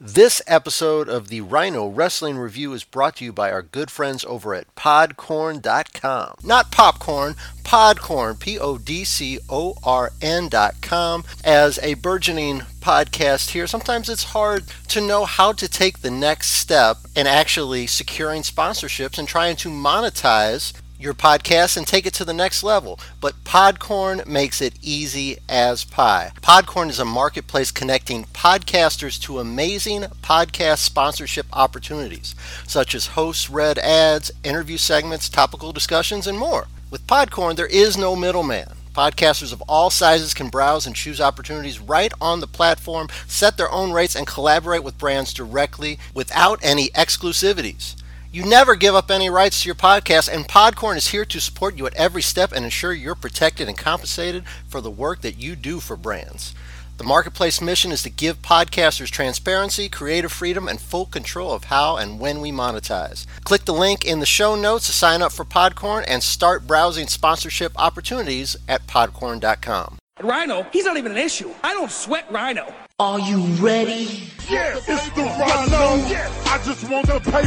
This episode of the Rhino Wrestling Review is brought to you by our good friends over at podcorn.com. Not popcorn, podcorn, P O D C O R N.com. As a burgeoning podcast here, sometimes it's hard to know how to take the next step in actually securing sponsorships and trying to monetize your podcast and take it to the next level. But Podcorn makes it easy as pie. Podcorn is a marketplace connecting podcasters to amazing podcast sponsorship opportunities, such as host read ads, interview segments, topical discussions, and more. With Podcorn, there is no middleman. Podcasters of all sizes can browse and choose opportunities right on the platform, set their own rates, and collaborate with brands directly without any exclusivities. You never give up any rights to your podcast, and Podcorn is here to support you at every step and ensure you're protected and compensated for the work that you do for brands. The marketplace mission is to give podcasters transparency, creative freedom, and full control of how and when we monetize. Click the link in the show notes to sign up for Podcorn and start browsing sponsorship opportunities at podcorn.com. Rhino, he's not even an issue. I don't sweat Rhino. Are you ready? Yeah, it's the Rhino. I just want the paper.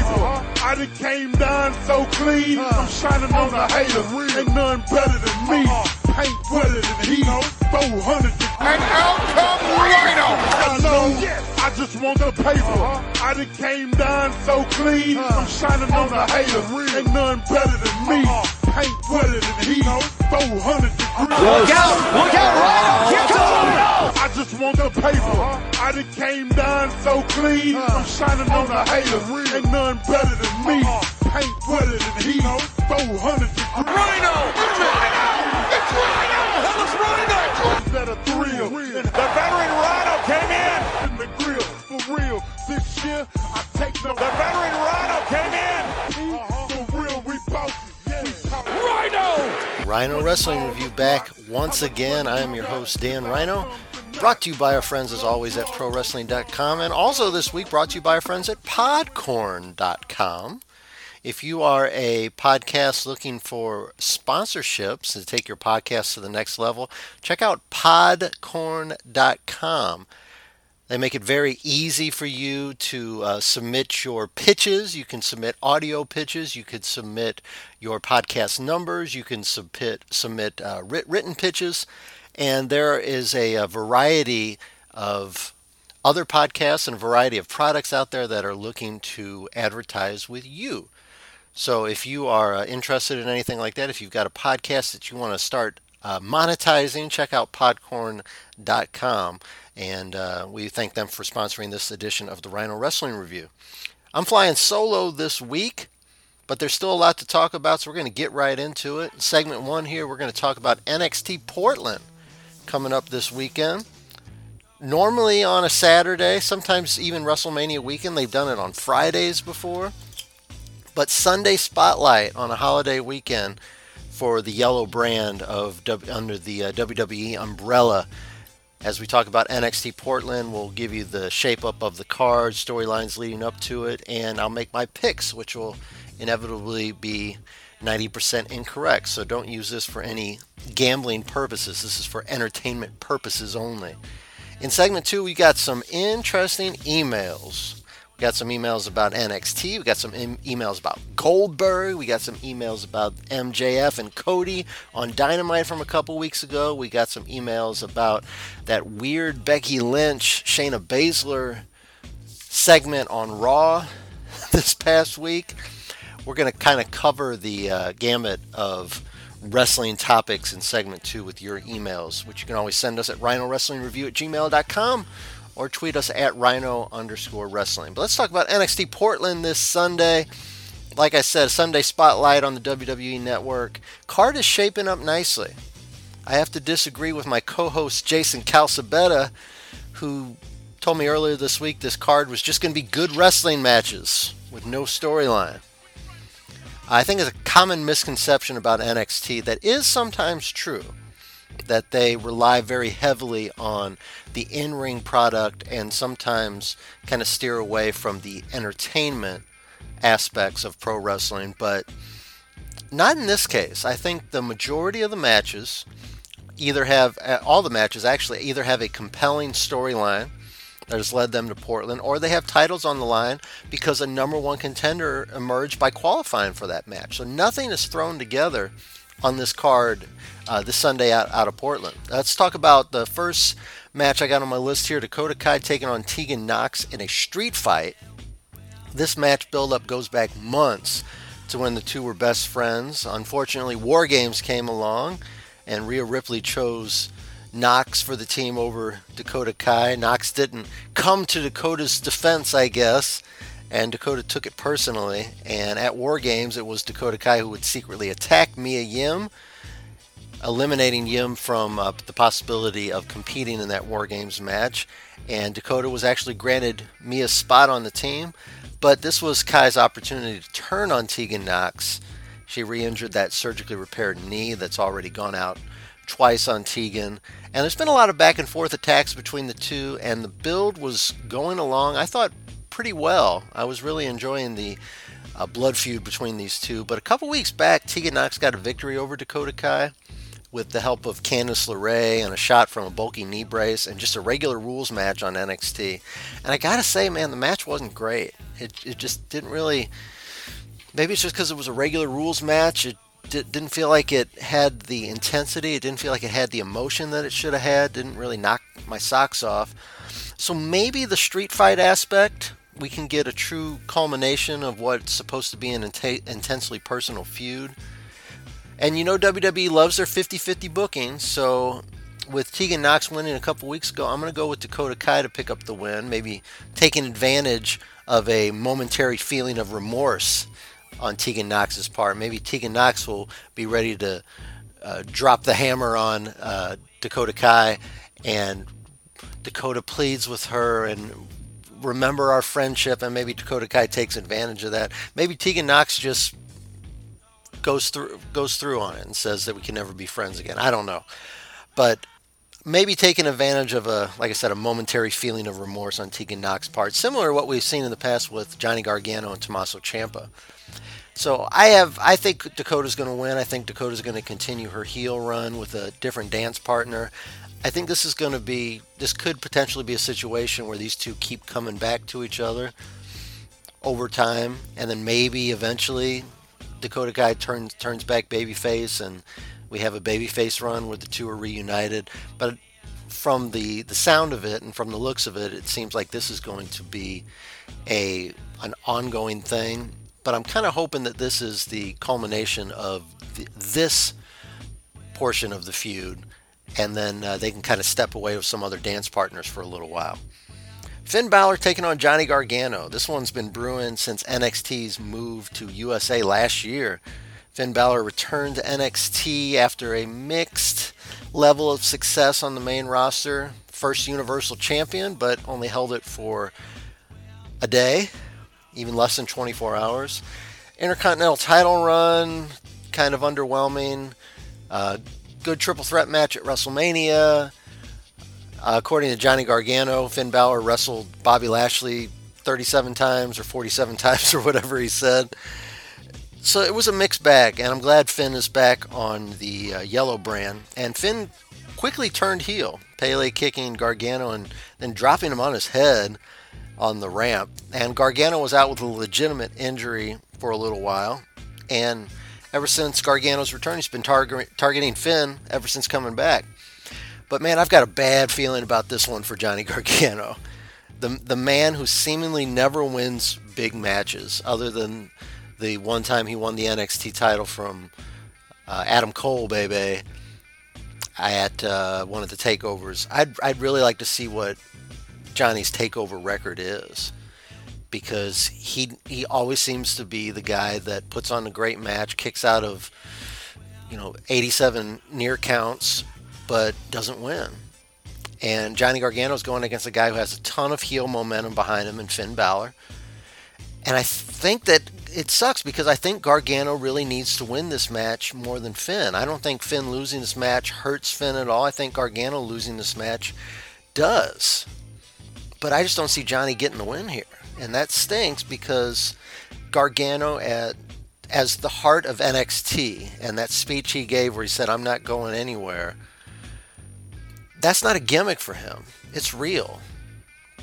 I done came down so clean. I'm shining on the haters. Ain't none better than me. Paint wetter than heat. 400 degrees. And out come Rhino. Rhino. I just want the paper. I done came down so clean. I'm shining on the haters. Ain't none better than me. Paint wetter than heat. 400 degrees. Look out! Look out, Rhino! Here comes Rhino! I just want the paper. I done came down so clean. I'm shining on the haters. Ain't none better than me. Paint wetter than heat. 400 degrees. Rhino! It's Rhino! It's Rhino! Hell, it's Rhino! That a thrill. The veteran Rhino came in. In the grill, for real. This year, I take no. The veteran Rhino came in. Uh-huh. For real, we bosses. We. Rhino! Rhino Wrestling Review back once again. I am your host, Dan Rhino. Brought to you by our friends, as always, at ProWrestling.com. And also this week, brought to you by our friends at Podcorn.com. If you are a podcast looking for sponsorships to take your podcast to the next level, check out Podcorn.com. They make it very easy for you to uh, submit your pitches. You can submit audio pitches. You could submit your podcast numbers. You can submit submit uh, writ- written pitches, and there is a, a variety of other podcasts and a variety of products out there that are looking to advertise with you. So if you are uh, interested in anything like that, if you've got a podcast that you want to start uh, monetizing, check out podcorn.com. And uh, we thank them for sponsoring this edition of the Rhino Wrestling Review. I'm flying solo this week, but there's still a lot to talk about, so we're going to get right into it. Segment one here, we're going to talk about NXT Portland coming up this weekend. Normally on a Saturday, sometimes even WrestleMania weekend. They've done it on Fridays before. But Sunday Spotlight on a holiday weekend for the yellow brand of under the uh, WWE umbrella. As we talk about NXT Portland, we'll give you the shape up of the card, storylines leading up to it, and I'll make my picks, which will inevitably be 90% incorrect. So don't use this for any gambling purposes. This is for entertainment purposes only. In segment two, we got some interesting emails. We got some emails about NXT. We got some em- emails about Goldberg. We got some emails about MJF and Cody on Dynamite from a couple weeks ago. We got some emails about that weird Becky Lynch, Shayna Baszler segment on Raw this past week. We're going to kind of cover the uh, gamut of wrestling topics in segment two with your emails, which you can always send us at rhinowrestlingreview at gmail.com or tweet us at rhino underscore wrestling. But let's talk about NXT Portland this Sunday. Like I said, Sunday spotlight on the WWE network. Card is shaping up nicely. I have to disagree with my co host Jason Calcebetta, who told me earlier this week this card was just going to be good wrestling matches with no storyline. I think it's a common misconception about NXT that is sometimes true that they rely very heavily on the in ring product and sometimes kind of steer away from the entertainment aspects of pro wrestling, but not in this case. I think the majority of the matches either have, uh, all the matches actually, either have a compelling storyline that has led them to Portland, or they have titles on the line because a number one contender emerged by qualifying for that match. So nothing is thrown together on this card uh, this Sunday out, out of Portland. Let's talk about the first match I got on my list here Dakota Kai taking on Tegan Nox in a street fight. This match buildup goes back months to when the two were best friends. Unfortunately, War Games came along, and Rhea Ripley chose Nox for the team over Dakota Kai. Nox didn't come to Dakota's defense, I guess, and Dakota took it personally. And at War Games, it was Dakota Kai who would secretly attack Mia Yim, eliminating Yim from uh, the possibility of competing in that War Games match. And Dakota was actually granted Mia's spot on the team, but this was Kai's opportunity to turn on Tegan Nox. She re injured that surgically repaired knee that's already gone out twice on Tegan. And there's been a lot of back and forth attacks between the two, and the build was going along, I thought, pretty well. I was really enjoying the uh, blood feud between these two. But a couple weeks back, Tegan Nox got a victory over Dakota Kai with the help of Candice LeRae and a shot from a bulky knee brace and just a regular rules match on NXT. And I gotta say, man, the match wasn't great. It, it just didn't really. Maybe it's just because it was a regular rules match. It d- didn't feel like it had the intensity. It didn't feel like it had the emotion that it should have had. Didn't really knock my socks off. So maybe the street fight aspect, we can get a true culmination of what's supposed to be an int- intensely personal feud. And you know WWE loves their 50-50 bookings, so with Tegan Nox winning a couple weeks ago, I'm going to go with Dakota Kai to pick up the win, maybe taking advantage of a momentary feeling of remorse on Tegan Nox's part. Maybe Tegan Nox will be ready to uh, drop the hammer on uh, Dakota Kai, and Dakota pleads with her and remember our friendship, and maybe Dakota Kai takes advantage of that. Maybe Tegan Nox just goes through goes through on it and says that we can never be friends again. I don't know, but maybe taking advantage of a like I said a momentary feeling of remorse on Tegan Nox's part, similar to what we've seen in the past with Johnny Gargano and Tommaso Ciampa. So I have I think Dakota's going to win. I think Dakota's going to continue her heel run with a different dance partner. I think this is going to be this could potentially be a situation where these two keep coming back to each other over time, and then maybe eventually Dakota Kai turns turns back babyface, and we have a babyface run where the two are reunited. But from the the sound of it and from the looks of it, it seems like this is going to be a an ongoing thing. But I'm kind of hoping that this is the culmination of the, this portion of the feud, and then uh, they can kind of step away with some other dance partners for a little while. Finn Balor taking on Johnny Gargano. This one's been brewing since NXT's move to USA last year. Finn Balor returned to NXT after a mixed level of success on the main roster. First Universal Champion, but only held it for a day, even less than 24 hours. Intercontinental title run, kind of underwhelming. Uh, good triple threat match at WrestleMania. Uh, according to Johnny Gargano, Finn Balor wrestled Bobby Lashley 37 times or 47 times or whatever he said. So it was a mixed bag, and I'm glad Finn is back on the uh, yellow brand. And Finn quickly turned heel, Pele kicking Gargano and then dropping him on his head on the ramp. And Gargano was out with a legitimate injury for a little while. And ever since Gargano's return, he's been target- targeting Finn ever since coming back. But man, I've got a bad feeling about this one for Johnny Gargano. The, the man who seemingly never wins big matches, other than the one time he won the NXT title from uh, Adam Cole, baby, at uh, one of the takeovers. I'd, I'd really like to see what Johnny's takeover record is because he he always seems to be the guy that puts on a great match, kicks out of you know 87 near counts, but doesn't win. And Johnny Gargano's going against a guy who has a ton of heel momentum behind him in Finn Balor. And I think that it sucks because I think Gargano really needs to win this match more than Finn. I don't think Finn losing this match hurts Finn at all. I think Gargano losing this match does. But I just don't see Johnny getting the win here. And that stinks because Gargano at as the heart of NXT and that speech he gave where he said I'm not going anywhere that's not a gimmick for him. It's real.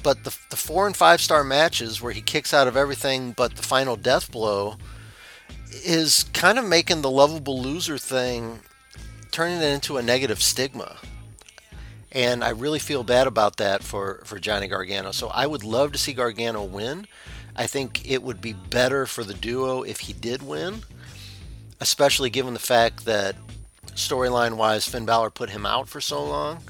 but the, the four and five star matches where he kicks out of everything but the final death blow is kind of making the lovable loser thing turning it into a negative stigma. And I really feel bad about that for, for Johnny Gargano. So I would love to see Gargano win. I think it would be better for the duo if he did win, especially given the fact that storyline wise, Finn Balor put him out for so long.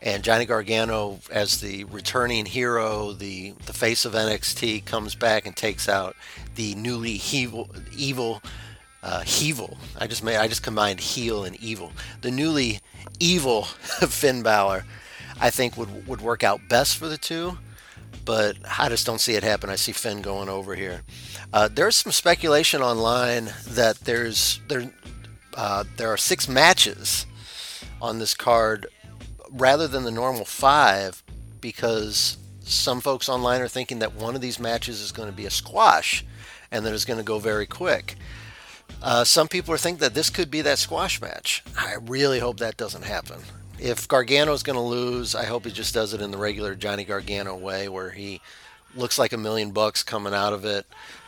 And Johnny Gargano, as the returning hero, the, the face of NXT, comes back and takes out the newly evil, evil uh. I just made I just combined heel and evil. The newly evil Finn Balor, I think would would work out best for the two, but I just don't see it happen. I see Finn going over here. Uh, there's some speculation online that there's there uh, there are six matches on this card rather than the normal five because some folks online are thinking that one of these matches is going to be a squash and that it's going to go very quick. Uh, some people are thinking that this could be that squash match. I really hope that doesn't happen. If Gargano is going to lose, I hope he just does it in the regular Johnny Gargano way where he looks like a million bucks coming out of it.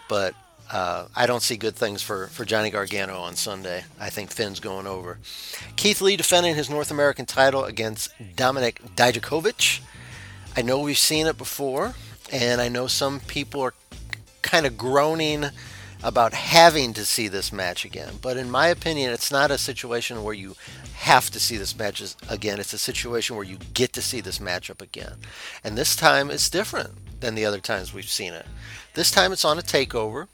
But uh, I don't see good things for, for Johnny Gargano on Sunday. I think Finn's going over. Keith Lee defending his North American title against Dominik Dijakovic. I know we've seen it before, and I know some people are kind of groaning about having to see this match again. But in my opinion, it's not a situation where you have to see this match again. It's a situation where you get to see this matchup again. And this time it's different than the other times we've seen it. This time it's on a takeover.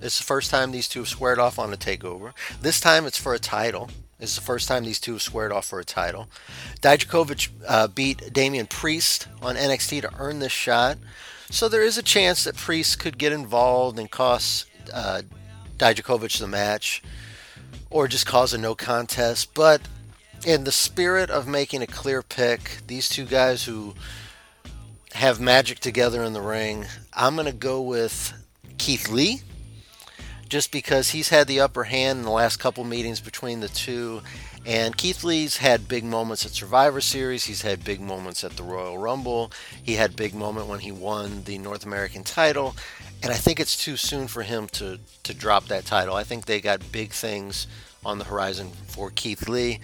It's the first time these two have squared off on a takeover. This time it's for a title. It's the first time these two have squared off for a title. Dijakovic uh, beat Damian Priest on NXT to earn this shot. So there is a chance that Priest could get involved and cost uh, Dijakovic the match or just cause a no contest. But in the spirit of making a clear pick, these two guys who have magic together in the ring, I'm going to go with Keith Lee just because he's had the upper hand in the last couple meetings between the two. And Keith Lee's had big moments at Survivor Series. He's had big moments at the Royal Rumble. He had big moment when he won the North American title. And I think it's too soon for him to, to drop that title. I think they got big things on the horizon for Keith Lee.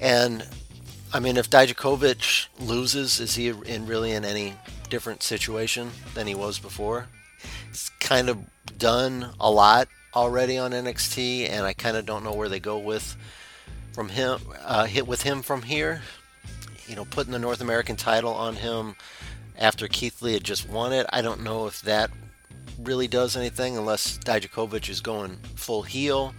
And I mean, if Dijakovic loses, is he in really in any different situation than he was before? He's kind of done a lot already on NXT, and I kind of don't know where they go with from him. Uh, hit with him from here. You know, putting the North American title on him after Keith Lee had just won it. I don't know if that really does anything unless Dijakovic is going full heel.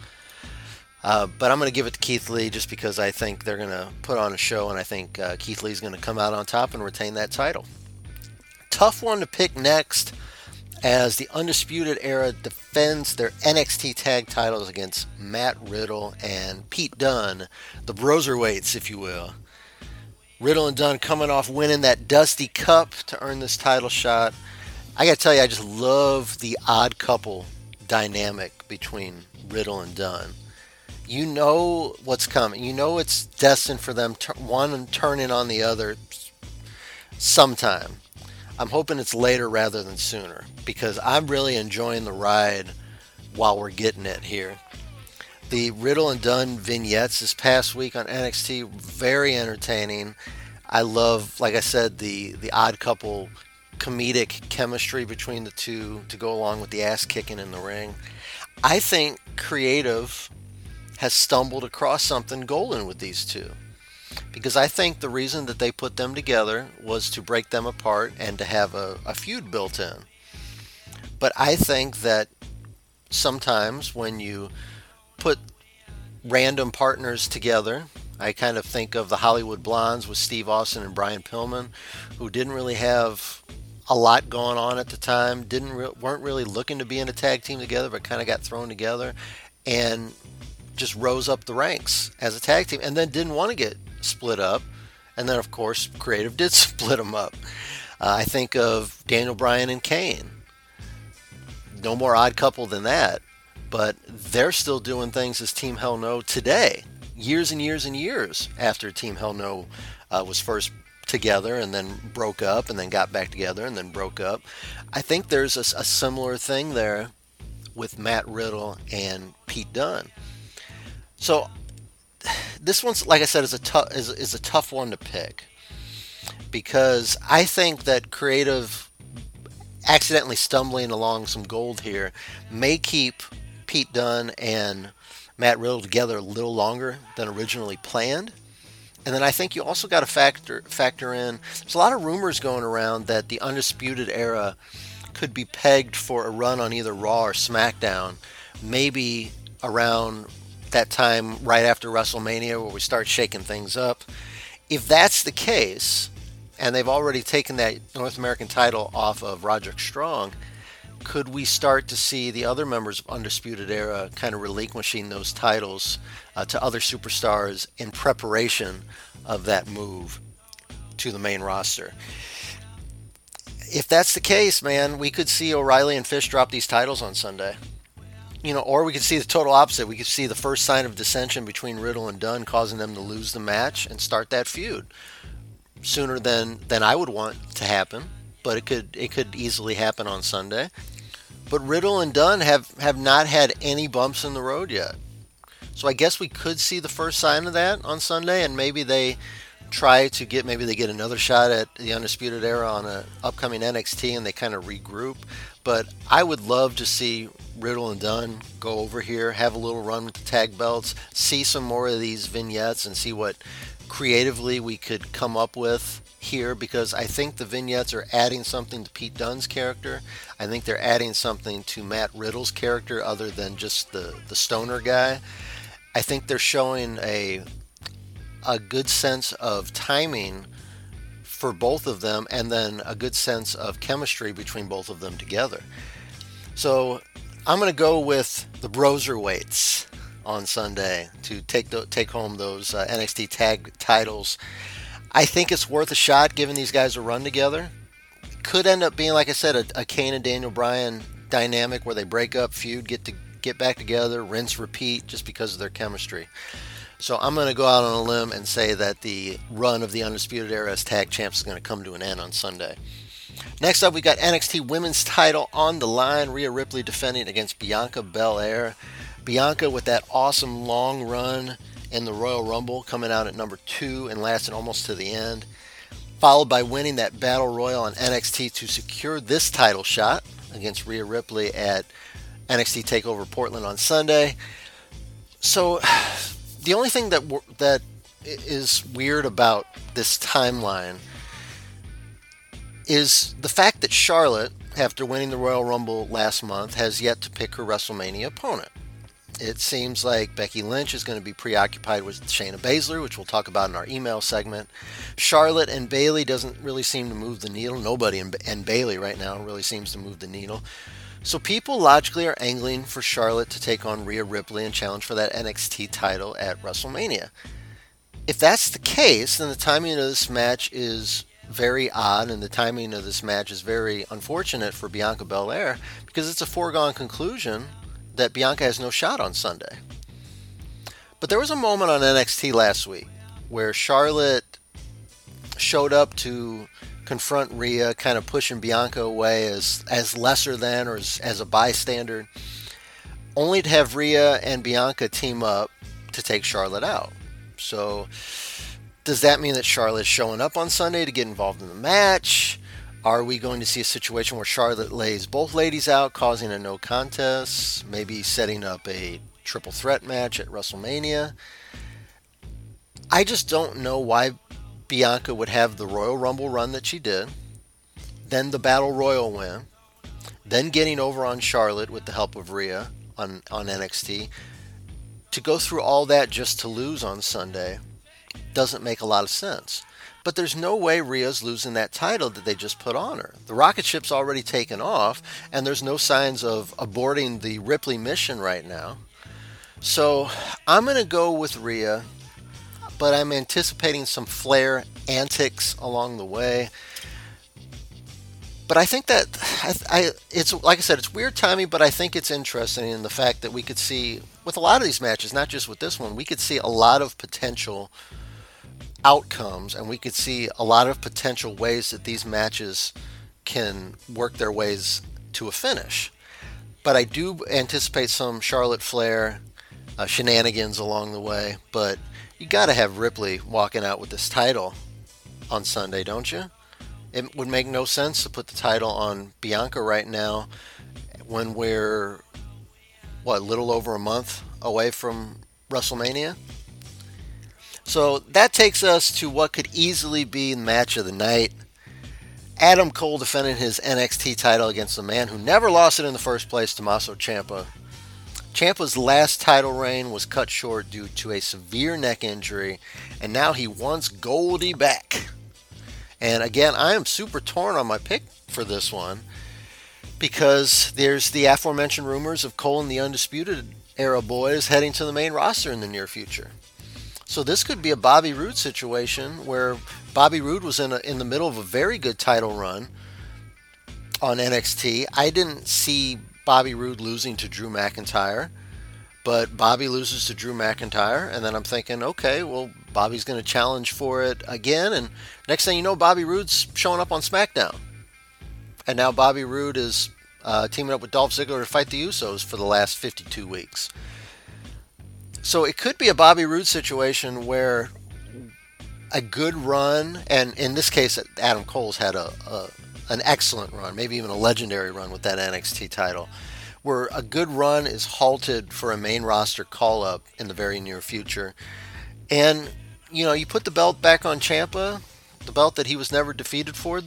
Uh, but I'm going to give it to Keith Lee just because I think they're going to put on a show, and I think uh, Keith Lee is going to come out on top and retain that title. Tough one to pick next as the Undisputed Era defends their NXT tag titles against Matt Riddle and Pete Dunne, the Broserweights, if you will. Riddle and Dunne coming off winning that Dusty Cup to earn this title shot. I gotta tell you, I just love the odd couple dynamic between Riddle and Dunne. You know what's coming. You know it's destined for them, one turning on the other sometime. I'm hoping it's later rather than sooner because I'm really enjoying the ride while we're getting it here. The Riddle and Dunne vignettes this past week on NXT very entertaining. I love, like I said, the the odd couple comedic chemistry between the two to go along with the ass kicking in the ring. I think creative has stumbled across something golden with these two because I think the reason that they put them together was to break them apart and to have a, a feud built in. But I think that sometimes when you put random partners together, I kind of think of the Hollywood Blondes with Steve Austin and Brian Pillman, who didn't really have a lot going on at the time, didn't re- weren't really looking to be in a tag team together, but kind of got thrown together, and just rose up the ranks as a tag team, and then didn't want to get split up. And then, of course, Creative did split them up. Uh, I think of Daniel Bryan and Kane. No more odd couple than that. But they're still doing things as Team Hell No today, years and years and years after Team Hell No uh, was first together and then broke up and then got back together and then broke up. I think there's a, a similar thing there with Matt Riddle and Pete Dunne. So this one's like I said is a tough is, is a tough one to pick because I think that creative accidentally stumbling along some gold here may keep Pete Dunne and Matt Riddle together a little longer than originally planned. And then I think you also got to factor factor in. There's a lot of rumors going around that the Undisputed Era could be pegged for a run on either Raw or SmackDown, maybe around that time right after WrestleMania where we start shaking things up. If that's the case, and they've already taken that North American title off of Roderick Strong, could we start to see the other members of Undisputed Era kind of relinquishing those titles uh, to other superstars in preparation of that move to the main roster? If that's the case, man, we could see O'Reilly and Fish drop these titles on Sunday. You know, or we could see the total opposite. We could see the first sign of dissension between Riddle and Dunne causing them to lose the match and start that feud sooner than than I would want to happen. But it could it could easily happen on Sunday. But Riddle and Dunne have, have not had any bumps in the road yet. So I guess we could see the first sign of that on Sunday, and maybe they try to get maybe they get another shot at the undisputed era on an upcoming NXT and they kind of regroup. But I would love to see Riddle and Dunne go over here, have a little run with the tag belts, see some more of these vignettes, and see what creatively we could come up with here because I think the vignettes are adding something to Pete Dunne's character. I think they're adding something to Matt Riddle's character other than just the, the stoner guy. I think they're showing a a good sense of timing for both of them and then a good sense of chemistry between both of them together. So I'm going to go with the Broserweights on Sunday to take the, take home those uh, NXT tag titles. I think it's worth a shot giving these guys a run together. Could end up being, like I said, a, a Kane and Daniel Bryan dynamic where they break up, feud, get to get back together, rinse, repeat, just because of their chemistry. So I'm going to go out on a limb and say that the run of the Undisputed Era as tag champs is going to come to an end on Sunday. Next up, we got NXT Women's Title on the line. Rhea Ripley defending against Bianca Belair. Bianca with that awesome long run in the Royal Rumble, coming out at number two and lasting almost to the end. Followed by winning that Battle Royal on NXT to secure this title shot against Rhea Ripley at NXT Takeover Portland on Sunday. So, the only thing that that is weird about this timeline is the fact that Charlotte, after winning the Royal Rumble last month, has yet to pick her WrestleMania opponent it seems like Becky Lynch is going to be preoccupied with Shayna Baszler, which we'll talk about in our email segment. Charlotte and Bayley doesn't really seem to move the needle. Nobody and Bayley right now really seems to move the needle. So people logically are angling for Charlotte to take on Rhea Ripley and challenge for that NXT title at WrestleMania. If that's the case, then the timing of this match is very odd, and the timing of this match is very unfortunate for Bianca Belair because it's a foregone conclusion that Bianca has no shot on Sunday. But there was a moment on NXT last week where Charlotte showed up to confront Rhea, kind of pushing Bianca away as as lesser than or as, as a bystander, only to have Rhea and Bianca team up to take Charlotte out. So does that mean that Charlotte's showing up on Sunday to get involved in the match? Are we going to see a situation where Charlotte lays both ladies out, causing a no contest, maybe setting up a triple threat match at WrestleMania? I just don't know why Bianca would have the Royal Rumble run that she did, then the Battle Royal win, then getting over on Charlotte with the help of Rhea on, on NXT. To go through all that just to lose on Sunday doesn't make a lot of sense. But there's no way Rhea's losing that title that they just put on her. The rocket ship's already taken off, and there's no signs of aborting the Ripley mission right now. So I'm going to go with Rhea, but I'm anticipating some Flair antics along the way. But I think that I, I, it's like I said, it's weird timing, but I think it's interesting in the fact that we could see with a lot of these matches, not just with this one, we could see a lot of potential outcomes, and we could see a lot of potential ways that these matches can work their ways to a finish. But I do anticipate some Charlotte Flair uh, shenanigans along the way. But you got to have Ripley walking out with this title on Sunday, don't you? It would make no sense to put the title on Bianca right now when we're what a little over a month away from WrestleMania. So that takes us to what could easily be the match of the night. Adam Cole defending his NXT title against the man who never lost it in the first place, Tommaso Ciampa. Ciampa's last title reign was cut short due to a severe neck injury, and now he wants Goldie back. And again, I am super torn on my pick for this one because there's the aforementioned rumors of Cole and the Undisputed Era boys heading to the main roster in the near future. So this could be a Bobby Roode situation where Bobby Roode was in a, in the middle of a very good title run on NXT. I didn't see Bobby Roode losing to Drew McIntyre, but Bobby loses to Drew McIntyre, and then I'm thinking, okay, well Bobby's going to challenge for it again, and next thing you know, Bobby Roode's showing up on SmackDown, and now Bobby Roode is uh, teaming up with Dolph Ziggler to fight the Usos for the last 52 weeks. So it could be a Bobby Roode situation where a good run, and in this case, Adam Cole's had a, a an excellent run, maybe even a legendary run with that NXT title, where a good run is halted for a main roster call up in the very near future. And, you know, you put the belt back on Ciampa, the belt that he was never defeated for,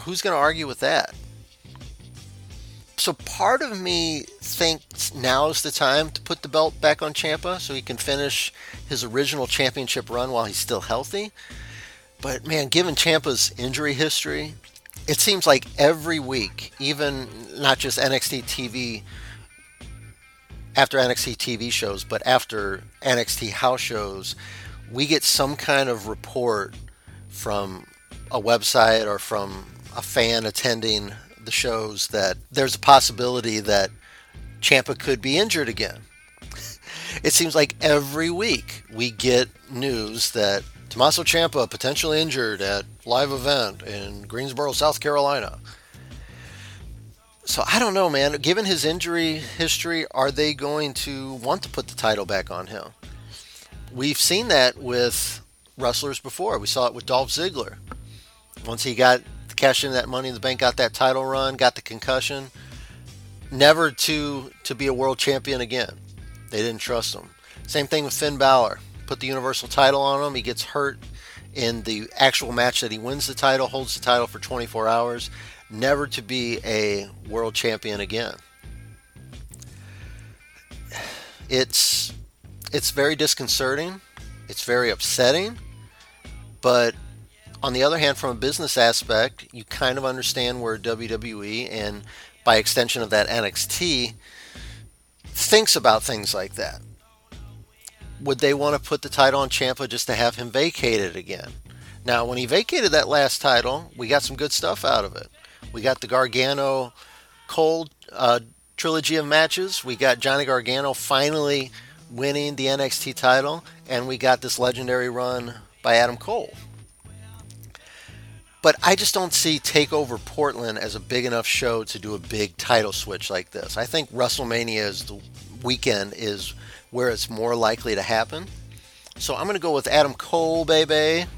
who's going to argue with that? So part of me thinks now is the time to put the belt back on Ciampa so he can finish his original championship run while he's still healthy. But man, given Ciampa's injury history, it seems like every week, even not just NXT TV after NXT TV shows, but after NXT house shows, we get some kind of report from a website or from a fan attending the shows that there's a possibility that Ciampa could be injured again. It seems like every week we get news that Tommaso Ciampa potentially injured at live event in Greensboro, South Carolina. So I don't know, man. Given his injury history, are they going to want to put the title back on him? We've seen that with wrestlers before. We saw it with Dolph Ziggler. Once he got cashed in that Money in the Bank, got that title run, got the concussion, never to to be a world champion again. They didn't trust him. Same thing with Finn Balor. Put the Universal title on him. He gets hurt in the actual match that he wins the title, holds the title for 24 hours, never to be a world champion again. It's it's very disconcerting. It's very upsetting. But on the other hand, from a business aspect, you kind of understand where WWE and by extension of that NXT thinks about things like that. Would they want to put the title on Ciampa just to have him vacated again? Now, when he vacated that last title, we got some good stuff out of it. We got the Gargano Cole uh, trilogy of matches. We got Johnny Gargano finally winning the NXT title, and we got this legendary run by Adam Cole. But I just don't see Takeover Portland as a big enough show to do a big title switch like this. I think WrestleMania is the weekend is where it's more likely to happen. So I'm going to go with Adam Cole, baby,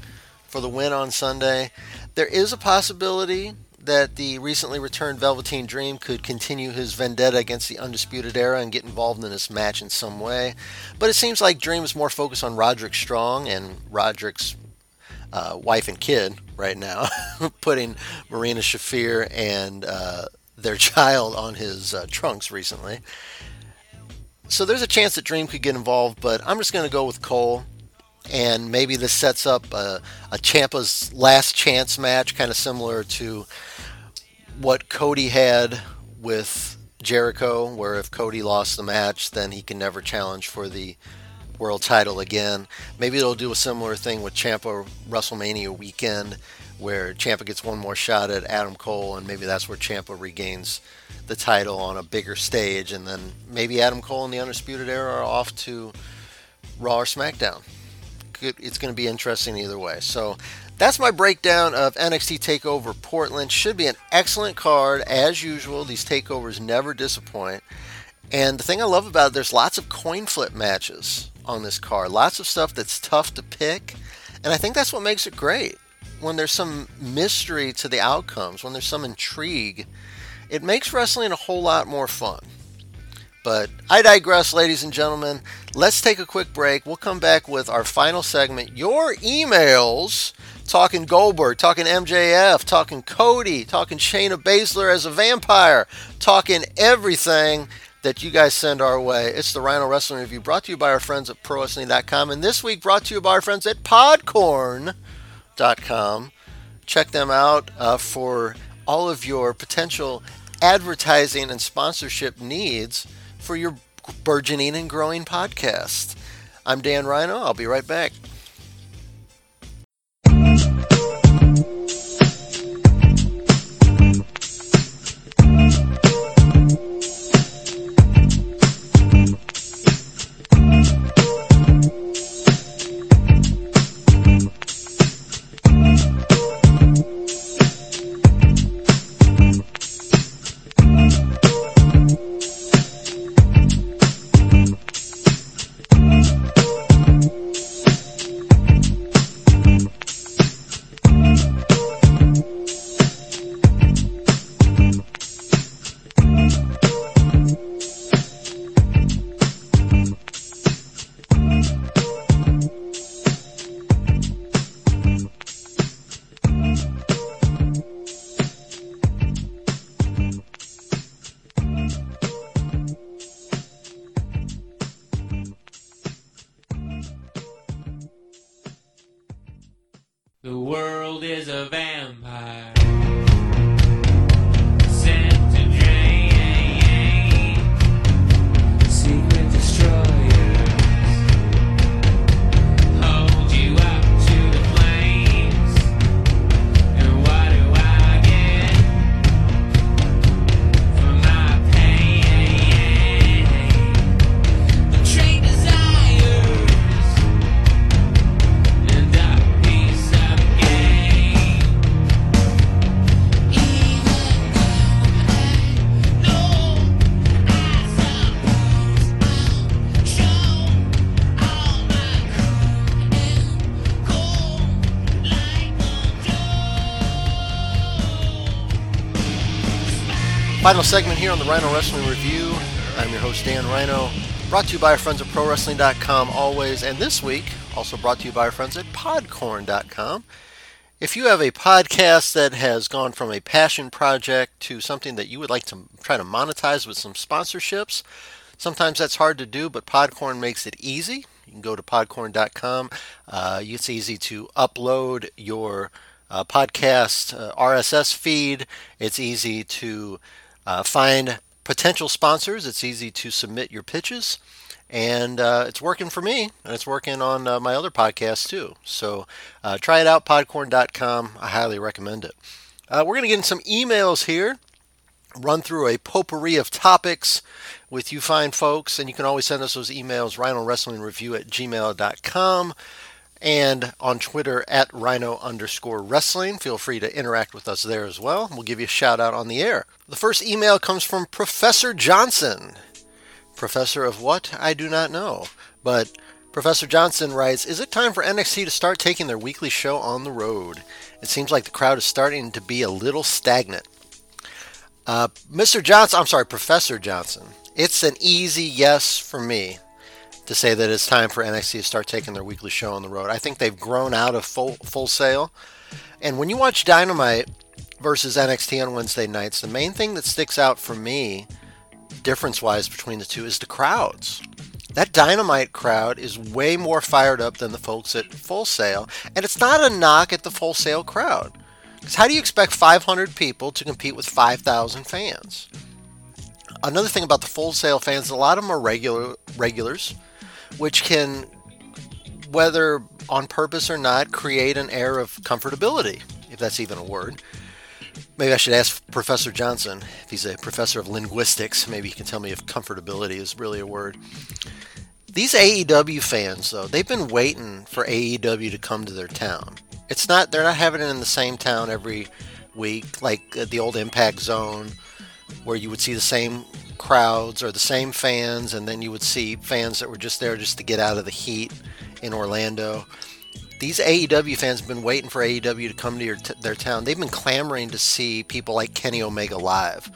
for the win on Sunday. There is a possibility that the recently returned Velveteen Dream could continue his vendetta against the Undisputed Era and get involved in this match in some way. But it seems like Dream is more focused on Roderick Strong and Roderick's uh, wife and kid right now, putting Marina Shafir and uh, their child on his uh, trunks recently. So there's a chance that Dream could get involved, but I'm just going to go with Cole. And maybe this sets up a, a Ciampa's last chance match, kind of similar to what Cody had with Jericho, where if Cody lost the match, then he can never challenge for the world title again. Maybe they'll do a similar thing with Ciampa WrestleMania weekend, where Ciampa gets one more shot at Adam Cole, and maybe that's where Ciampa regains the title on a bigger stage, and then maybe Adam Cole and the Undisputed Era are off to Raw or SmackDown. it's going to be interesting either way. So that's my breakdown of NXT Takeover Portland. Should be an excellent card as usual. These takeovers never disappoint. And the thing I love about it, there's lots of coin flip matches on this car. Lots of stuff that's tough to pick. And I think that's what makes it great. When there's some mystery to the outcomes, when there's some intrigue, it makes wrestling a whole lot more fun. But I digress, ladies and gentlemen. Let's take a quick break. We'll come back with our final segment your emails. Talking Goldberg, talking MJF, talking Cody, talking Shayna Baszler as a vampire, talking everything that you guys send our way. It's the Rhino Wrestling Review brought to you by our friends at ProWrestling.com. And this week brought to you by our friends at Podcorn.com. Check them out uh, for all of your potential advertising and sponsorship needs for your burgeoning and growing podcast. I'm Dan Rhino. I'll be right back. Final segment here on the Rhino Wrestling Review. I'm your host, Dan Rhino. Brought to you by our friends at ProWrestling.com always. And this week, also brought to you by our friends at Podcorn.com. If you have a podcast that has gone from a passion project to something that you would like to try to monetize with some sponsorships, sometimes that's hard to do, but Podcorn makes it easy. You can go to podcorn.com. Uh, it's easy to upload your uh, podcast uh, RSS feed. It's easy to uh, find potential sponsors. It's easy to submit your pitches. And uh, it's working for me, and it's working on uh, my other podcasts too. So uh, try it out, podcorn.com. I highly recommend it. Uh, we're going to get in some emails here, run through a potpourri of topics with you fine folks, and you can always send us those emails, Rhino Wrestling Review at gmail.com and on Twitter at Rhino underscore wrestling. Feel free to interact with us there as well. We'll give you a shout out on the air. The first email comes from Professor Johnson. Professor of what? I do not know. But Professor Johnson writes Is it time for NXT to start taking their weekly show on the road? It seems like the crowd is starting to be a little stagnant. Uh, Mr. Johnson, I'm sorry, Professor Johnson. It's an easy yes for me to say that it's time for NXT to start taking their weekly show on the road. I think they've grown out of full Full Sail. And when you watch Dynamite versus NXT on Wednesday nights, the main thing that sticks out for me, difference wise between the two, is the crowds. That Dynamite crowd is way more fired up than the folks at Full Sail. And it's not a knock at the Full Sail crowd. Because how do you expect 500 people to compete with 5,000 fans? Another thing about the Full Sail fans, a lot of them are regular regulars, which can, whether on purpose or not, create an air of comfortability, if that's even a word. Maybe I should ask Professor Johnson if he's a professor of linguistics. Maybe he can tell me if comfortability is really a word. These AEW fans, though, they've been waiting for AEW to come to their town. It's not they're not having it in the same town every week like uh, the old Impact Zone, where you would see the same crowds or the same fans, and then you would see fans that were just there just to get out of the heat in Orlando. These AEW fans have been waiting for AEW to come to your t- their town. They've been clamoring to see people like Kenny Omega live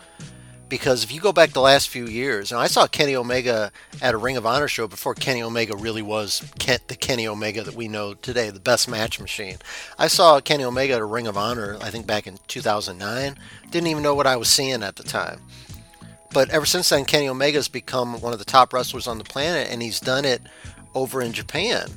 because if you go back the last few years, and I saw Kenny Omega at a Ring of Honor show before Kenny Omega really was Ken, the Kenny Omega that we know today, the best match machine. I saw Kenny Omega at a Ring of Honor, I think back in 2009. Didn't even know what I was seeing at the time. But ever since then, Kenny Omega's become one of the top wrestlers on the planet, and he's done it over in Japan.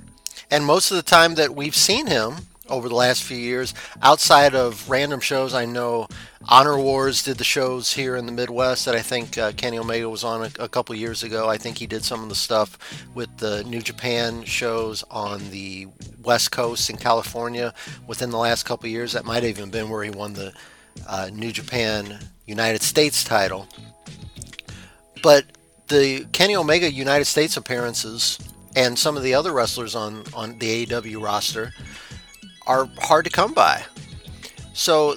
And most of the time that we've seen him over the last few years, outside of random shows, I know Honor Wars did the shows here in the Midwest that I think uh, Kenny Omega was on a, a couple years ago. I think he did some of the stuff with the New Japan shows on the West Coast in California within the last couple years. That might have even been where he won the uh, New Japan United States title. But the Kenny Omega United States appearances and some of the other wrestlers on, on the AEW roster are hard to come by. So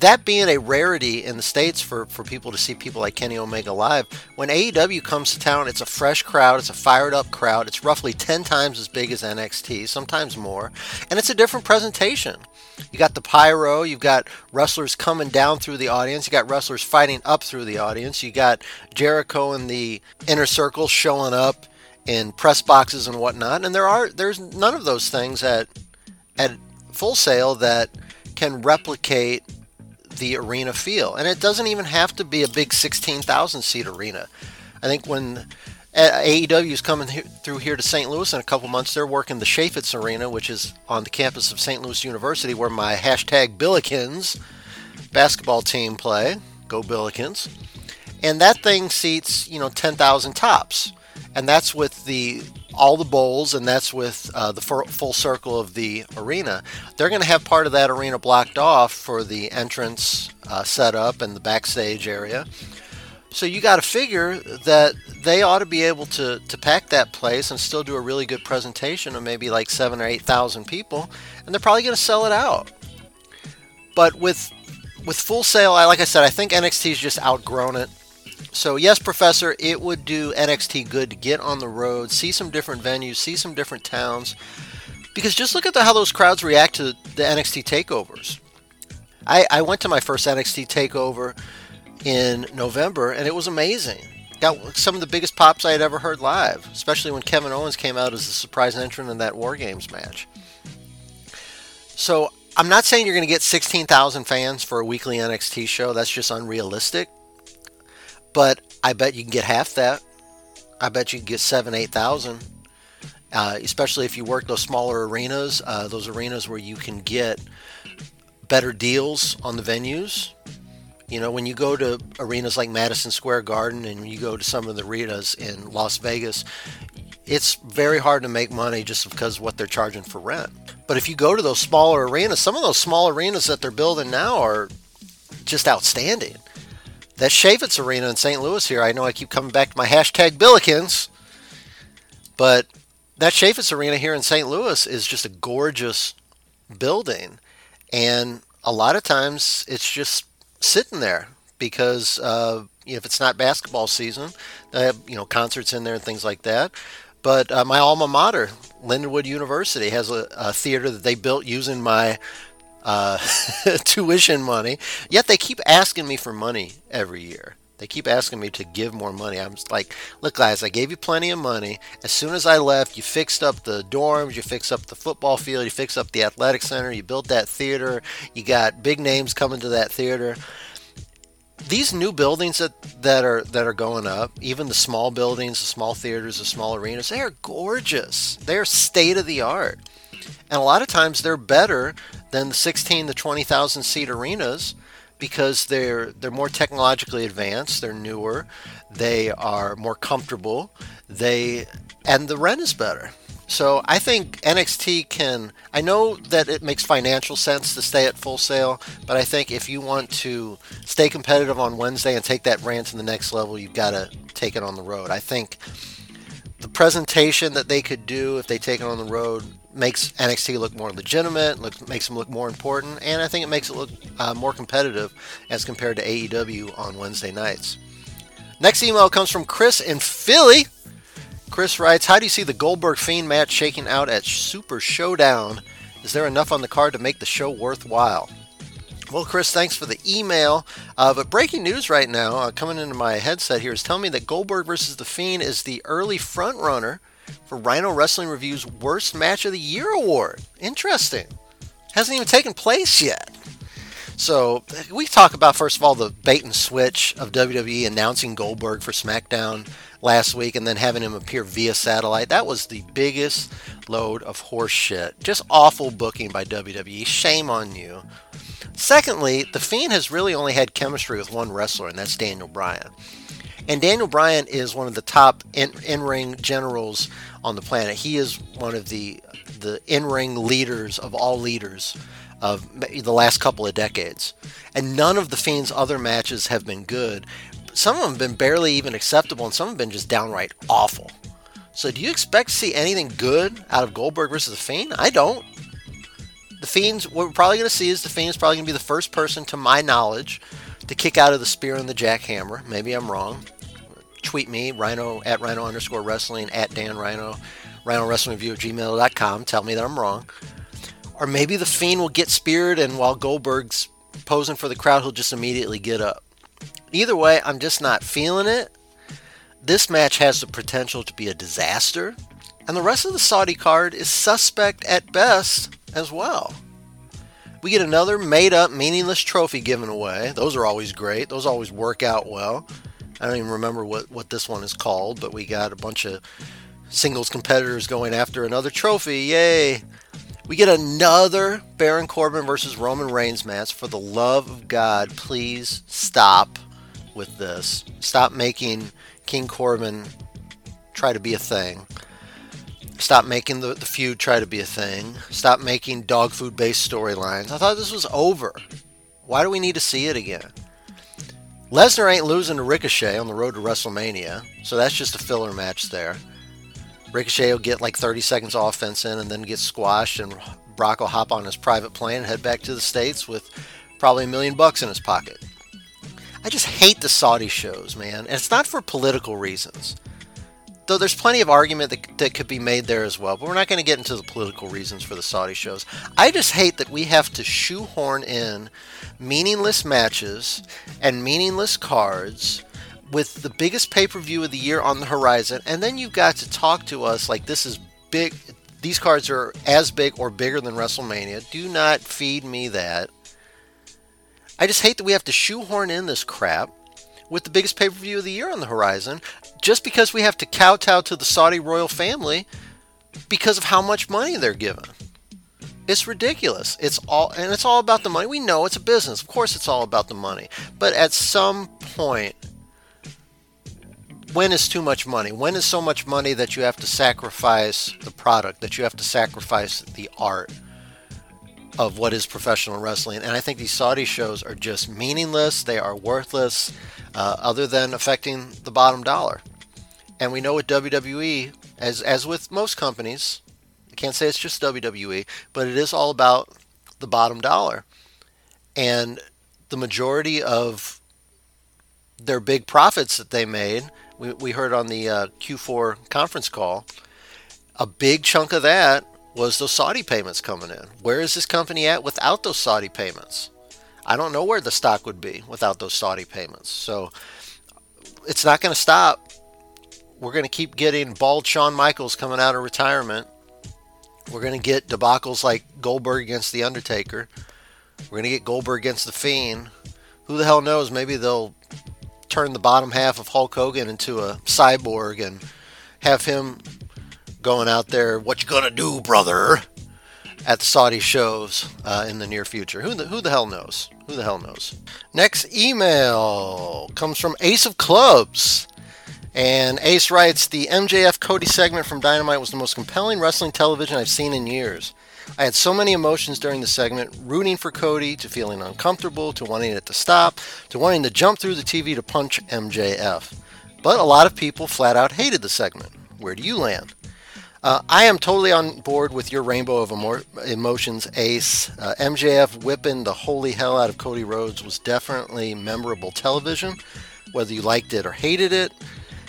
that being a rarity in the states for, for people to see people like Kenny Omega live, when AEW comes to town, it's a fresh crowd, it's a fired up crowd, it's roughly 10 times as big as NXT, sometimes more, and it's a different presentation. You got the pyro, you've got wrestlers coming down through the audience, you got wrestlers fighting up through the audience, you got Jericho in the inner circle showing up in press boxes and whatnot, and there are there's none of those things at at Full Sail that can replicate the arena feel. And it doesn't even have to be a big 16,000 seat arena. I think when AEW is coming through here to St. Louis in a couple months, they're working the Chaifetz Arena, which is on the campus of St. Louis University, where my hashtag Billikens basketball team play. Go Billikens. And that thing seats, you know, 10,000 tops. And that's with the all the bowls, and that's with uh, the full circle of the arena. They're going to have part of that arena blocked off for the entrance uh, setup and the backstage area. So you got to figure that they ought to be able to, to pack that place and still do a really good presentation of maybe like seven or eight thousand people, and they're probably going to sell it out. But with with Full Sail, I like I said, I think NXT's just outgrown it. So, yes, Professor, it would do NXT good to get on the road, see some different venues, see some different towns. Because just look at the, how those crowds react to the NXT takeovers. I, I went to my first NXT takeover in November, and it was amazing. Got some of the biggest pops I had ever heard live, especially when Kevin Owens came out as the surprise entrant in that War Games match. So, I'm not saying you're going to get 16,000 fans for a weekly NXT show. That's just unrealistic but I bet you can get half that. I bet you can get seven, eight thousand. Uh, especially if you work those smaller arenas, uh, those arenas where you can get better deals on the venues. You know, when you go to arenas like Madison Square Garden and you go to some of the arenas in Las Vegas, it's very hard to make money just because of what they're charging for rent. But if you go to those smaller arenas, some of those small arenas that they're building now are just outstanding that Chaifetz Arena in St. Louis here, I know I keep coming back to my hashtag Billikens, but that Chaifetz Arena here in St. Louis is just a gorgeous building. And a lot of times it's just sitting there because uh, if it's not basketball season, they have you know concerts in there and things like that. But uh, my alma mater, Lindenwood University, has a, a theater that they built using my uh, tuition money. Yet they keep asking me for money every year. They keep asking me to give more money. I'm like, look, guys, I gave you plenty of money. As soon as I left, you fixed up the dorms, you fixed up the football field, you fixed up the athletic center, you built that theater, you got big names coming to that theater. These new buildings that, that are that are going up, even the small buildings, the small theaters, the small arenas, they are gorgeous. They're state of the art. And a lot of times they're better than the 16 to 20,000 seat arenas because they're they're more technologically advanced, they're newer, they are more comfortable, they and the rent is better. So I think NXT can. I know that it makes financial sense to stay at Full Sail, but I think if you want to stay competitive on Wednesday and take that brand to the next level, you've got to take it on the road. I think the, presentation that they could do if they take it on the road makes NXT look more legitimate, look, makes them look more important, and I think it makes it look uh, more competitive as compared to AEW on Wednesday nights. Next email comes from Chris in Philly. Chris writes, How do you see the Goldberg Fiend match shaking out at Super Showdown? Is there enough on the card to make the show worthwhile? Well, Chris, thanks for the email. Uh, but breaking news right now, uh, coming into my headset here, is telling me that Goldberg versus The Fiend is the early front runner for Rhino Wrestling Review's Worst Match of the Year award. Interesting. Hasn't even taken place yet. So we talk about first of all the bait and switch of WWE announcing Goldberg for SmackDown last week and then having him appear via satellite. That was the biggest load of horse shit. Just awful booking by WWE. Shame on you. Secondly, the Fiend has really only had chemistry with one wrestler, and that's Daniel Bryan. And Daniel Bryan is one of the top in ring generals on the planet. He is one of the the in ring leaders of all leaders of the last couple of decades. And none of the Fiend's other matches have been good. Some of them have been barely even acceptable, and some have been just downright awful. So, do you expect to see anything good out of Goldberg versus the Fiend? I don't. The Fiend's, what we're probably going to see is the Fiend's probably going to be the first person, to my knowledge, to kick out of the spear and the jackhammer. Maybe I'm wrong. Tweet me, Rhino at Rhino underscore wrestling at Dan Rhino, Rhino Wrestling Review at gmail.com. Tell me that I'm wrong. Or maybe the Fiend will get speared, and while Goldberg's posing for the crowd, he'll just immediately get up. Either way, I'm just not feeling it. This match has the potential to be a disaster, and the rest of the Saudi card is suspect at best as well. We get another made up, meaningless trophy given away. Those are always great, those always work out well. I don't even remember what, what this one is called, but we got a bunch of singles competitors going after another trophy. Yay! We get another Baron Corbin versus Roman Reigns match. For the love of God, please stop with this. Stop making King Corbin try to be a thing. Stop making the, the feud try to be a thing. Stop making dog food based storylines. I thought this was over. Why do we need to see it again? Lesnar ain't losing to Ricochet on the road to WrestleMania, so that's just a filler match there. Ricochet will get like 30 seconds offense in and then get squashed, and Brock will hop on his private plane and head back to the States with probably a million bucks in his pocket. I just hate the Saudi shows, man. And it's not for political reasons. Though there's plenty of argument that, that could be made there as well, but we're not going to get into the political reasons for the Saudi shows. I just hate that we have to shoehorn in meaningless matches and meaningless cards with the biggest pay per view of the year on the horizon, and then you've got to talk to us like this is big. These cards are as big or bigger than WrestleMania. Do not feed me that. I just hate that we have to shoehorn in this crap with the biggest pay per view of the year on the horizon just because we have to kowtow to the Saudi royal family because of how much money they're given. It's ridiculous. It's all and it's all about the money. We know it's a business. Of course it's all about the money. But at some point when is too much money? When is so much money that you have to sacrifice the product, that you have to sacrifice the art of what is professional wrestling? And I think these Saudi shows are just meaningless. They are worthless, uh, other than affecting the bottom dollar. And we know with WWE, as as with most companies, I can't say it's just WWE, but it is all about the bottom dollar. And the majority of their big profits that they made we, we heard on the uh, Q4 conference call, a big chunk of that was those Saudi payments coming in. Where is this company at without those Saudi payments? I don't know where the stock would be without those Saudi payments. So it's not going to stop. We're going to keep getting bald Shawn Michaels coming out of retirement. We're going to get debacles like Goldberg against The Undertaker. We're going to get Goldberg against The Fiend. Who the hell knows? Maybe they'll turn the bottom half of Hulk Hogan into a cyborg and have him going out there, what you gonna do, brother, at the Saudi shows uh, in the near future. Who the, who the hell knows? Who the hell knows? Next email comes from Ace of Clubs. And Ace writes The MJF Cody segment from Dynamite was the most compelling wrestling television I've seen in years. I had so many emotions during the segment, rooting for Cody, to feeling uncomfortable, to wanting it to stop, to wanting to jump through the TV to punch MJF. But a lot of people flat out hated the segment. Where do you land? Uh, I am totally on board with your rainbow of emo- emotions, Ace. Uh, MJF whipping the holy hell out of Cody Rhodes was definitely memorable television, whether you liked it or hated it.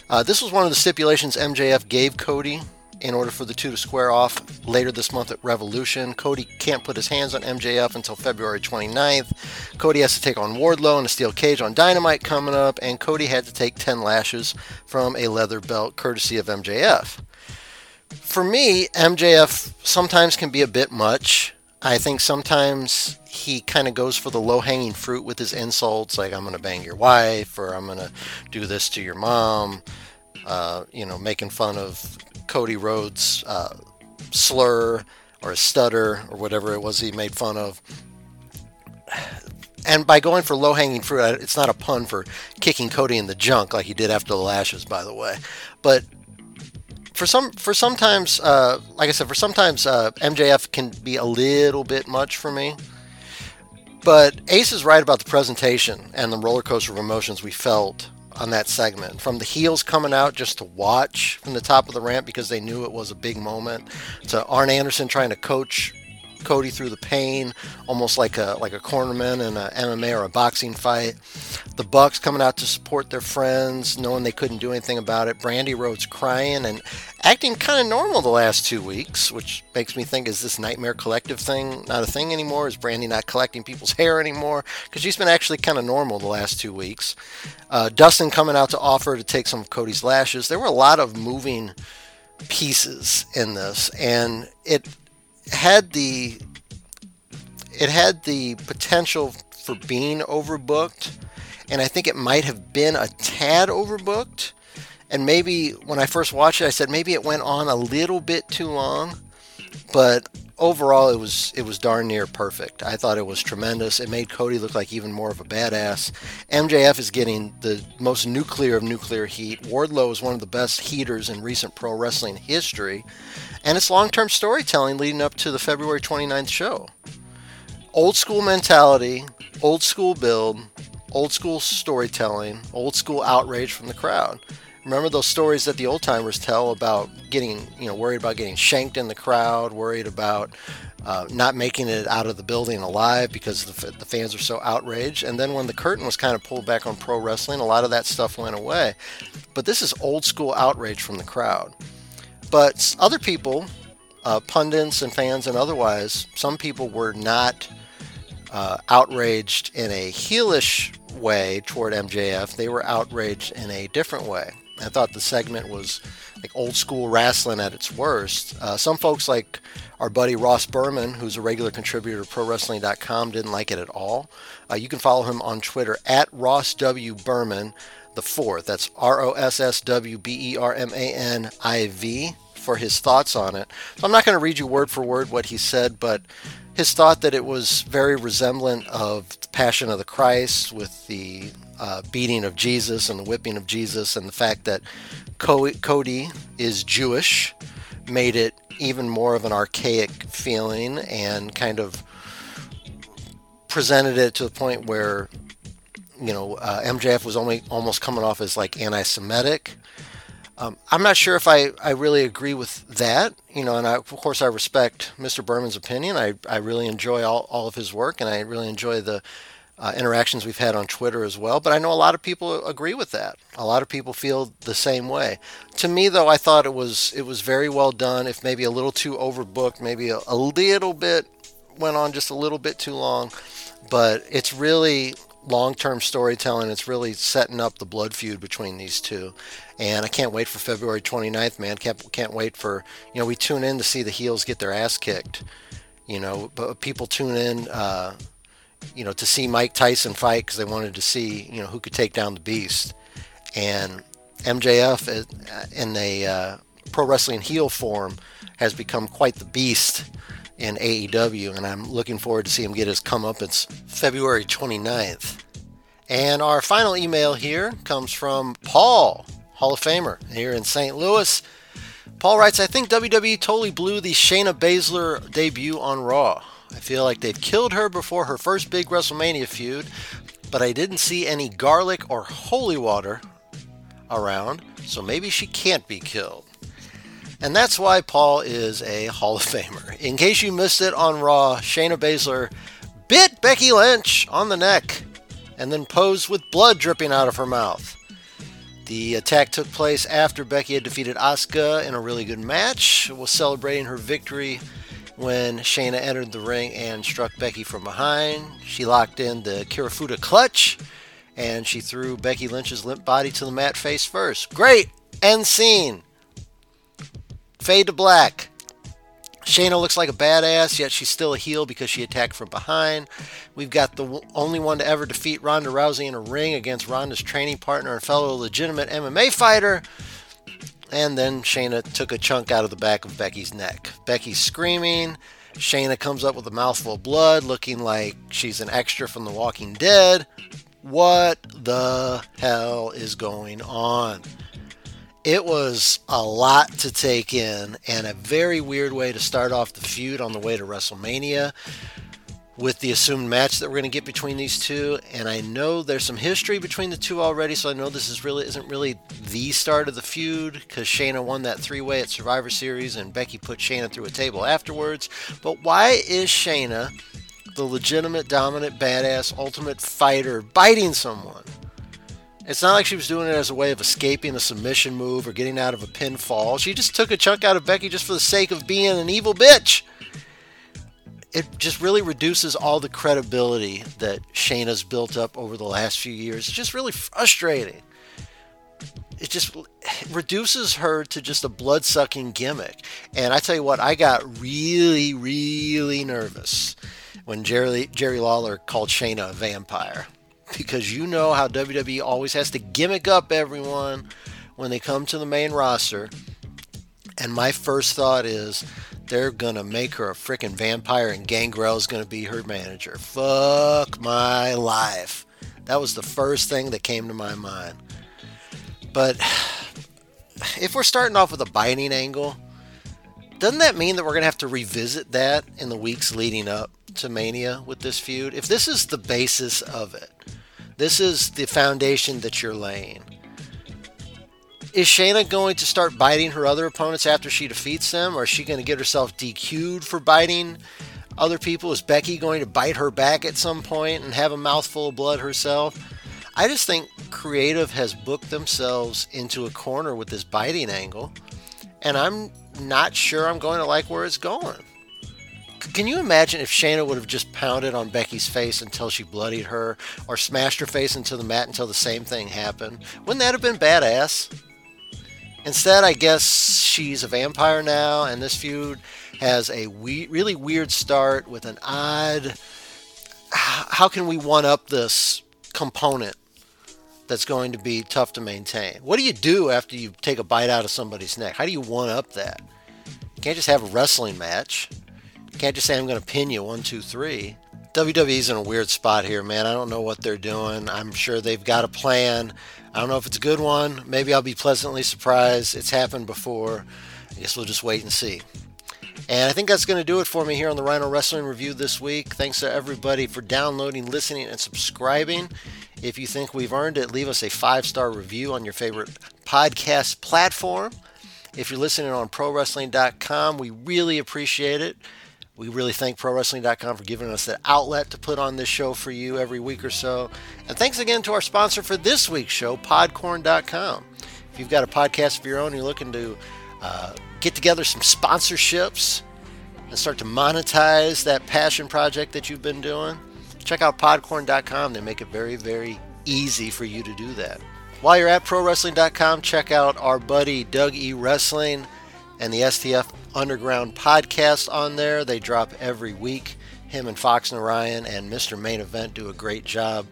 Uh, this was one of the stipulations MJF gave Cody in order for the two to square off later this month at Revolution. Cody can't put his hands on MJF until February 29th. Cody has to take on Wardlow in a steel cage on Dynamite coming up, and Cody had to take 10 lashes from a leather belt courtesy of MJF for me, MJF sometimes can be a bit much. I think sometimes he kind of goes for the low hanging fruit with his insults, like I'm going to bang your wife or I'm going to do this to your mom. Uh, you know, making fun of Cody Rhodes' uh, slur or a stutter or whatever it was he made fun of. And by going for low hanging fruit, it's not a pun for kicking Cody in the junk like he did after the lashes, by the way. But for some for sometimes uh, like I said for sometimes uh, MJF can be a little bit much for me. But Ace is right about the presentation and the roller coaster of emotions we felt on that segment. From the heels coming out just to watch from the top of the ramp because they knew it was a big moment, to Arn Anderson trying to coach Cody through the pain, almost like a like a cornerman in a MMA or a boxing fight. The Bucks coming out to support their friends, knowing they couldn't do anything about it. Brandi Rhodes crying and acting kind of normal the last two weeks, which makes me think: is this Nightmare Collective thing not a thing anymore? Is Brandi not collecting people's hair anymore? Because she's been actually kind of normal the last two weeks. Uh, Dustin coming out to offer to take some of Cody's lashes. There were a lot of moving pieces in this, and it had the it had the potential for being overbooked, and I think it might have been a tad overbooked. And maybe when I first watched it, I said maybe it went on a little bit too long, but overall it was it was darn near perfect. I thought it was tremendous. It made Cody look like even more of a badass. MJF is getting the most nuclear of nuclear heat. Wardlow is one of the best heaters in recent pro wrestling history, and it's long-term storytelling leading up to the February 29th show. Old school mentality, old school build, old school storytelling, old school outrage from the crowd. Remember those stories that the old timers tell about getting, you know, worried about getting shanked in the crowd, worried about uh, not making it out of the building alive because the, the fans are so outraged. And then when the curtain was kind of pulled back on pro wrestling, a lot of that stuff went away. But this is old school outrage from the crowd. But other people, uh, pundits and fans and otherwise, some people were not uh, outraged in a heelish way toward MJF. They were outraged in a different way. I thought the segment was like old school wrestling at its worst. Uh, some folks, like our buddy Ross Berman, who's a regular contributor to ProWrestling.com, didn't like it at all. Uh, you can follow him on Twitter at Ross W Berman the fourth. That's R O S S W B E R M A N I V for his thoughts on it. So I'm not going to read you word for word what he said, but his thought that it was very resemblant of the Passion of the Christ with the uh, beating of Jesus and the whipping of Jesus, and the fact that Co- Cody is Jewish made it even more of an archaic feeling and kind of presented it to the point where you know uh, MJF was only almost coming off as like anti-Semitic. Um, I'm not sure if I, I really agree with that, you know, and I, of course I respect Mr. Berman's opinion. I, I really enjoy all, all of his work and I really enjoy the uh, interactions we've had on Twitter as well. But I know a lot of people agree with that. A lot of people feel the same way. To me, though, I thought it was it was very well done. If maybe a little too overbooked, maybe a, a little bit went on just a little bit too long, but it's really long-term storytelling. It's really setting up the blood feud between these two. And I can't wait for February 29th, man. Can't can't wait for, you know, we tune in to see the heels get their ass kicked. You know, but people tune in uh, you know, to see Mike Tyson fight because they wanted to see, you know, who could take down the beast. And MJF in a uh, pro wrestling heel form has become quite the beast in AEW, and I'm looking forward to see him get his comeuppance February 29th. And our final email here comes from Paul, Hall of Famer here in St. Louis. Paul writes, I think WWE totally blew the Shayna Baszler debut on Raw. I feel like they've killed her before her first big WrestleMania feud, but I didn't see any garlic or holy water around, so maybe she can't be killed. And that's why Paul is a Hall of Famer. In case you missed it on Raw, Shayna Baszler bit Becky Lynch on the neck and then posed with blood dripping out of her mouth. The attack took place after Becky had defeated Asuka in a really good match, was celebrating her victory when Shayna entered the ring and struck Becky from behind. She locked in the Kirifuda clutch and she threw Becky Lynch's limp body to the mat face first. Great! End scene. Fade to black. Shayna looks like a badass, yet she's still a heel because she attacked from behind. We've got the w- only one to ever defeat Ronda Rousey in a ring against Ronda's training partner and fellow legitimate MMA fighter. And then Shayna took a chunk out of the back of Becky's neck. Becky's screaming. Shayna comes up with a mouthful of blood, looking like she's an extra from The Walking Dead. What the hell is going on? It was a lot to take in and a very weird way to start off the feud on the way to WrestleMania with the assumed match that we're going to get between these two. And I know there's some history between the two already, so I know this is really isn't really the start of the feud because Shayna won that three-way at Survivor Series and Becky put Shayna through a table afterwards. But why is Shayna, the legitimate, dominant, badass, ultimate fighter, biting someone? It's not like she was doing it as a way of escaping a submission move or getting out of a pinfall. She just took a chunk out of Becky just for the sake of being an evil bitch. It just really reduces all the credibility that Shayna's built up over the last few years. It's just really frustrating. It just reduces her to just a blood sucking gimmick. And I tell you what, I got really, really nervous when Jerry, Jerry Lawler called Shayna a vampire because you know how WWE always has to gimmick up everyone when they come to the main roster. And my first thought is they're going to make her a freaking vampire and Gangrel is going to be her manager. Fuck my life. That was the first thing that came to my mind. But if we're starting off with a biting angle, doesn't that mean that we're going to have to revisit that in the weeks leading up to Mania with this feud? If this is the basis of it, this is the foundation that you're laying. Is Shayna going to start biting her other opponents after she defeats them, or is she going to get herself DQ'd for biting other people? Is Becky going to bite her back at some point and have a mouthful of blood herself? I just think creative has booked themselves into a corner with this biting angle, and I'm not sure I'm going to like where it's going. Can you imagine if Shayna would have just pounded on Becky's face until she bloodied her, or smashed her face into the mat until the same thing happened? Wouldn't that have been badass? Instead, I guess she's a vampire now, and this feud has a we- really weird start with an odd. How can we one up this component that's going to be tough to maintain? What do you do after you take a bite out of somebody's neck? How do you one up that? You can't just have a wrestling match. You can't just say, I'm going to pin you one, two, three. WWE's in a weird spot here, man. I don't know what they're doing. I'm sure they've got a plan. I don't know if it's a good one. Maybe I'll be pleasantly surprised. It's happened before. I guess we'll just wait and see. And I think that's going to do it for me here on the Rhino Wrestling Review this week. Thanks to everybody for downloading, listening, and subscribing. If you think we've earned it, leave us a five star review on your favorite podcast platform. If you're listening on ProWrestling.com, we really appreciate it. We really thank ProWrestling.com for giving us that outlet to put on this show for you every week or so. And thanks again to our sponsor for this week's show, Podcorn.com. If you've got a podcast of your own, you're looking to uh, get together some sponsorships and start to monetize that passion project that you've been doing, check out Podcorn.com. They make it very, very easy for you to do that. While you're at ProWrestling.com, check out our buddy Doug E. Wrestling and the STF Underground podcast on there. They drop every week. Him and Fox and Ryan and Mr. Main Event do a great job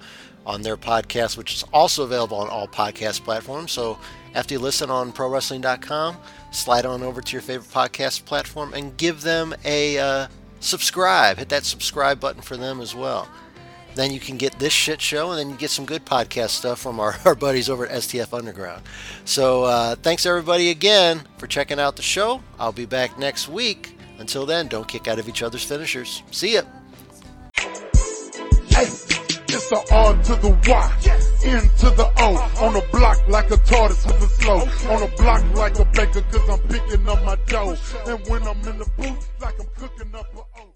on their podcast, which is also available on all podcast platforms. So after you listen on ProWrestling.com, slide on over to your favorite podcast platform and give them a uh, subscribe. Hit that subscribe button for them as well. Then you can get this shit show, and then you get some good podcast stuff from our, our buddies over at STF Underground. So uh, thanks everybody again for checking out the show. I'll be back next week. Until then, don't kick out of each other's finishers. See ya. Hey, it's the R to the Y. N to the O. On the block like a tortoise moving slow. On the block like a baker cause I'm picking up my dough. And when I'm in the booth, like I'm cooking up a O.